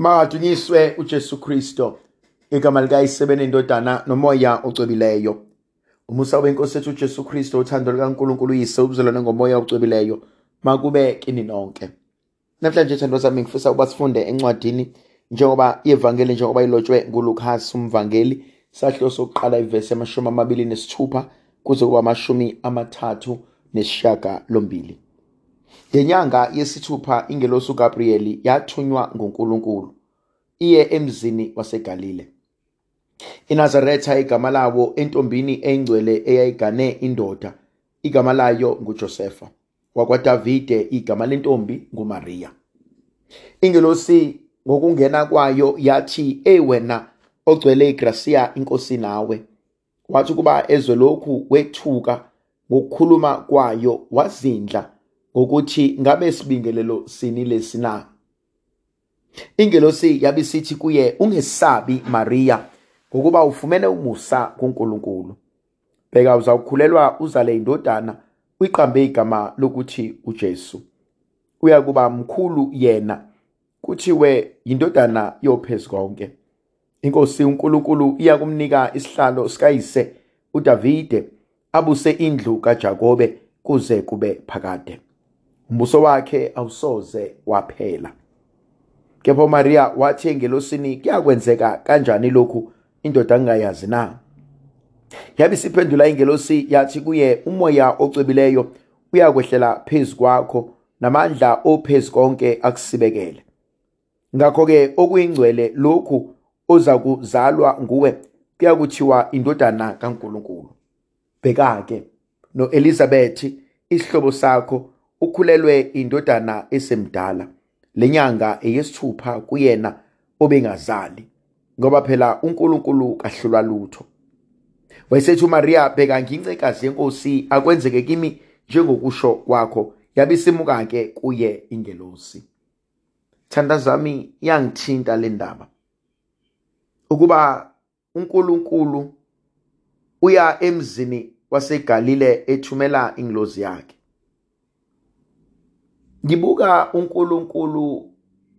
Madunyiswe uJesu Kristo. Igama likayisebeni indodana nomoya ocwebileyo. Umusa wenkosi yethu uJesu Kristo uthando likaNkuluNkulu uyise ubuzalwane ngomoya ocwebileyo makube kini nonke. Namhlanje thando sami ngifisa ukuba sifunde encwadini njengoba ivangeli njengoba ilotshwe nguLukas umvangeli sahlo sokuqala ivesi yamashumi amabili nesithupha kuze kuba amashumi amathathu nesishaka lombili. Ngenyanga yesithupha ingelosi uGabriyeli yathunywa nguNkulunkulu iye emzini waseGalile. INazaretha igama lawo entombini engcwele eyayigane indoda igama layo nguJosefa wakwaDavide igama lentombi nguMaria. Ingelosi ngokungena kwayo yathi ey wena ogcwele igracia inkosi nawe wathi kuba ezwe lokhu wethuka ngokukhuluma kwayo wazindla ngokuthi ngabe sibingelelo sini lesi na ingelosi yabisithi kuye ungesabi Maria ngokuba ufumene umusa kuNkulunkulu. Bheka uzawukhulelwa uzale indodana uyiqambe igama lokuthi uJesu. Uya kuba mkhulu yena kuthiwe yindodana yoPhezukonke inkosi uNkulunkulu iya kumnika isihlalo sikayise uDavide abuse indlu kaJakobe kuze kube phakade. Umbuso wakhe awusoze waphela. Kepha uMaria wathi engelosini kuyakwenzeka kanjani lokhu? Indoda angayazi na? Yabe isiphendula ingelosi yathi kuye umoya ocwebileyo uyakwehlela phezu kwakho namandla ophezu konke akusibekele. Ngakho-ke okuyingcwele lokhu oza kuzalwa nguwe kuyakuthiwa indodana kaNkulunkulu. Bheka-ke no-Elizabethi isihlobo sakho ukhulelwe indodana esemdala. Lenyanga eyesithupha kuyena obengazali ngoba phela uNkulunkulu kahlulwa lutho. Wayesethi uMaria bheka ngincekazi yenkosi akwenzeke kimi njengokusho kwakho yabisimuka-ke kuye ingelosi. Thanda zami yangithinta le ndaba. Ukuba uNkulunkulu uya emzini waseGalile ethumela ingilozi yakhe. Ngibuka uNkulunkulu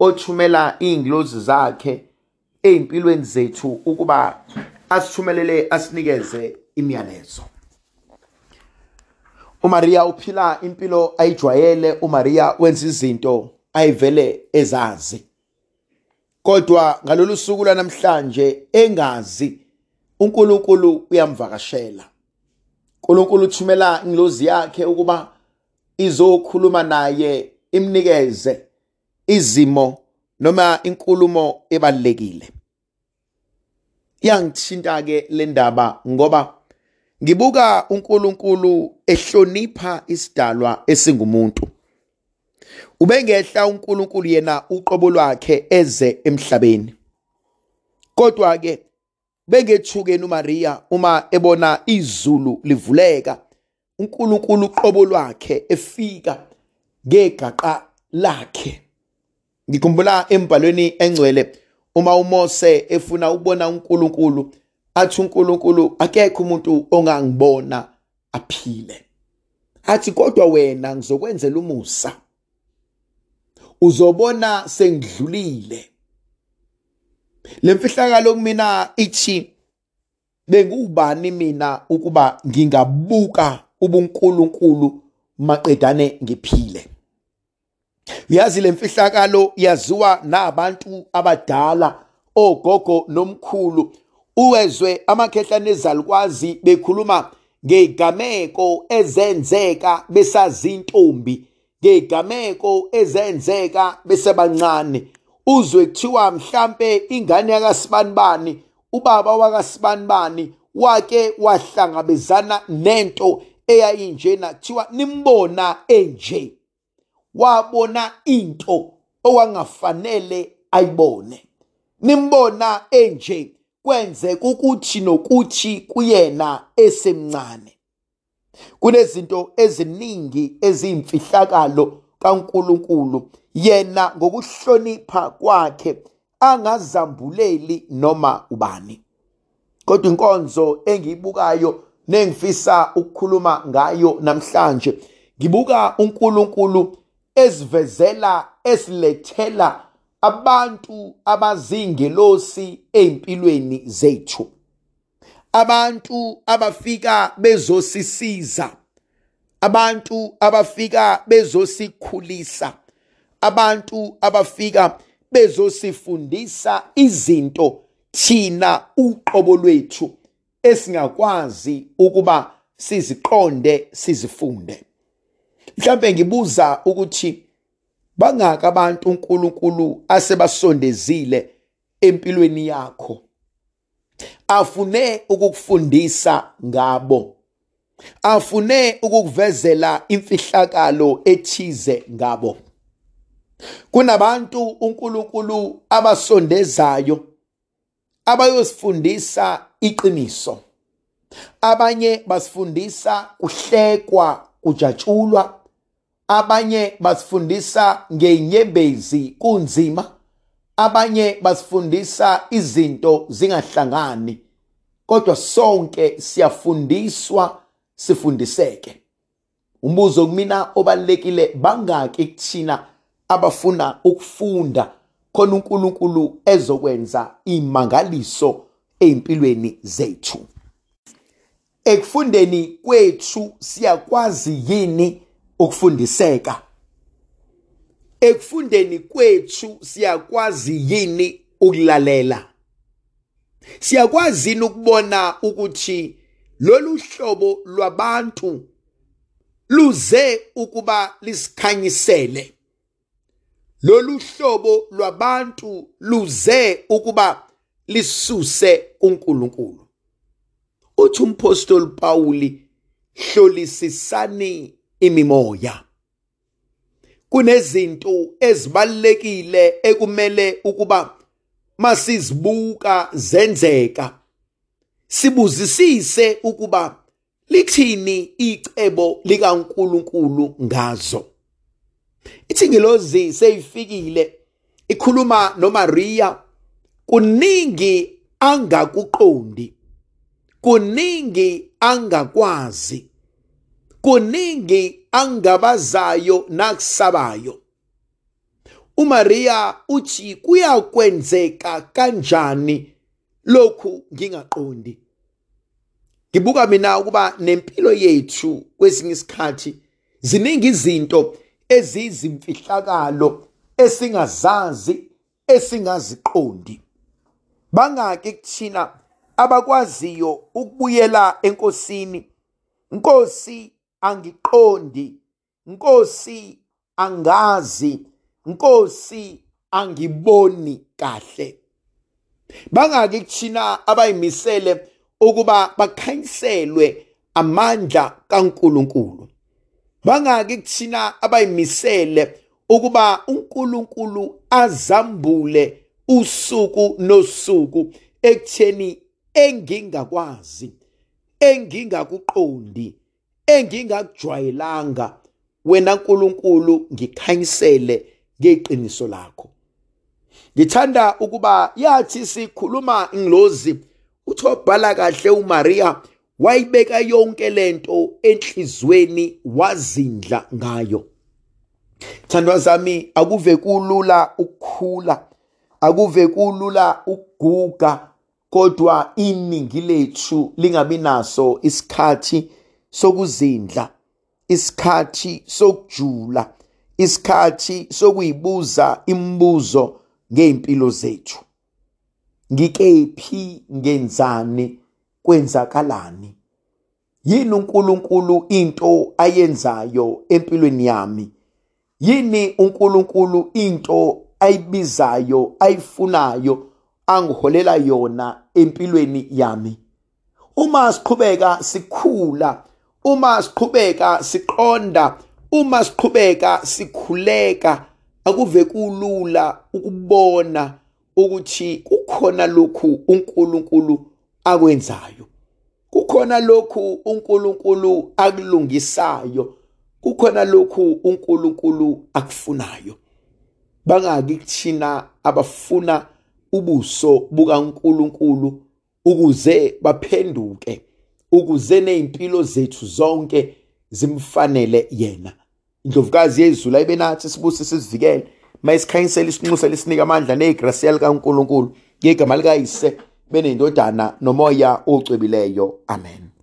othumela iy'ngilozi zakhe ey'mpilweni zethu ukuba asithumelele asinikeze imiyalezo. uMaria uphila impilo ayijwayele uMaria wenza izinto ayivele ezazi. Kodwa ngalolu suku lanamhlanje engazi uNkulunkulu uyamvakashela. uNkulunkulu uthumela ingilozi yakhe ukuba izokhuluma naye imnikeze izimo noma inkulumo ebalekile yangithinta ke le ndaba ngoba ngibuka uNkulunkulu ehlonipha isidalwa esingumuntu. Ubengehla uNkulunkulu yena uqobo lwakhe eze emhlabeni. Kodwa ke bengethukeni uMaria uma ebona izulu livuleka. uNkulunkulu uqobo lwakhe efika ngegaqa lakhe. Ngikhumbula embhalweni engcwele uma uMose efuna ukubona uNkulunkulu athi uNkulunkulu akekho umuntu ongangibona aphile. Athi kodwa wena ngizokwenzela umusa. Uzobona sengidlulile. Lemfihlakalo kumina ithi bengubani mina ukuba ngingabuka ubuNkulunkulu maqedane ngiphile. Uyazi lemfihlakalo yaziwa nabantu abadala ogogo nomkhulu uwezwe amakhehlane ezalukwazi bekhuluma ngegameko ezenzeka besazintombi ngegameko ezenzeka besebancane. Uzwe kuthiwa mhlambe ingane yakasibanibani ubaba wakasibanibani wake wahlangabezana nento eyayinjena kuthiwa nimbona enje. Wabona into owangafanele ayibone. Nimbona enje kwenzeka ukuthi nokuthi kuyena esemncane. Kunezinto eziningi eziyimfihlakalo kaNkuluNkulu. Yena ngokuhlonipha kwakhe angazambuleli noma ubani. Kodwa inkonzo engiyibukayo nengifisa ukukhuluma ngayo namhlanje. Ngibuka uNkulunkulu esivezela esilethela abantu abazingelosi empilweni zethu. Abantu abafika bezosisiza abantu abafika bezosikhulisa abantu abafika bezosifundisa izinto thina uqobo lwethu. Esingakwazi ukuba siziqonde sizifunde. Mhlawumbe ngibuza ukuthi bangaka abantu uNkulunkulu asebasondezile empilweni yakho? Afune ukukufundisa ngabo. Afune ukukuvezela imfihlakalo ethize ngabo. Kunabantu uNkulunkulu abasondezayo abayosifundisa iqiniso. Abanye basifundisa kuhlekwa kujatshulwa. Abanye basifundisa ngenyembezi kunzima. Abanye basifundisa izinto zingahlangani. Kodwa sonke siyafundiswa sifundiseke. Umbuzo kumina obalekile bangaki kuthina abafuna ukufunda khona uNkulunkulu ezokwenza imangaliso empilweni zethu. Ekufundeni kwethu siyakwazi yini ukufundiseka? Ekufundeni kwethu siyakwazi yini ukulalela? Siyakwazi ukubona ukuthi lolu hlobo lwabantu luze ukuba lisikhanyisele lolu hlobo lwabantu luze ukuba lisuse kuNkulunkulu. Uthi umpostoli Pawuli hlolisisani imimoya. Kunezinto ezibalekile ekumele ukuba masizibuka zenzeka. Sibuzisise ukuba lithini icebo likaNkuluNkulu ngazo. Ithi ngelozi seyifikile ikhuluma noMaria kuningi angakuqondi. Kuningi angakwazi. Kuningi angabazayo nakusabayo. uMaria uthi kuyakwenzeka kanjani lokhu ngingaqondi? Ngibuka mina ukuba nempilo yethu kwesinye isikhathi ziningi izinto ezizimfihlakalo esingazazi esingaziqondi. Bangaki kuthina abakwaziyo ukubuyela enkosini. Nkosi angiqondi Nkosi angazi Nkosi angiboni kahle. Bangaki kuthina abayimisele ukuba bakhanyiselwe amandla kaNkuluNkulu. Bangaki kuthina abayimisele ukuba uNkulunkulu azambule usuku nosuku ekutheni engingakwazi engingakuqondi engingakujwayelanga wena nkulunkulu ngikhanyisele ngeqiniso lakho. Ngithanda ukuba yathi sikhuluma ingilozi uthi wabhala kahle uMaria wayibeka yonke lento enhlizweni wazindla ngayo. Thandwa zami akuve kulula ukukhula. Akuve kulula ukuguga kodwa iningi lethu lingabi naso isikhathi sokuzindla isikhathi sokujula isikhathi sokuyibuza imibuzo ngeimpilo zethu. Ngikephi ngenzani kwenzakalani? Yini uNkulunkulu into ayenzayo empilweni yami? Yini uNkulunkulu into ayibizayo ayifunayo angiholela yona empilweni yami. Uma siqhubeka sikhula uma siqhubeka siqonda uma siqhubeka sikhuleka akuve kulula ukubona ukuthi kukhona lokhu uNkulunkulu akwenzayo. Kukhona lokhu uNkulunkulu akulungisayo. Kukhona lokhu uNkulunkulu akufunayo. Bangaki kuthina abafuna ubuso bukaNkuluNkulu ukuze baphenduke ukuze nezimpilo zethu zonke zimfanele yena. Indlovukazi yezulu ayibenathi sibuse sizivikele. Mayisikhanyisela isinxusela isinika amandla neyigrasiya likaNkulunkulu ngegama likayise benendodana nomoya ocwebileyo amen.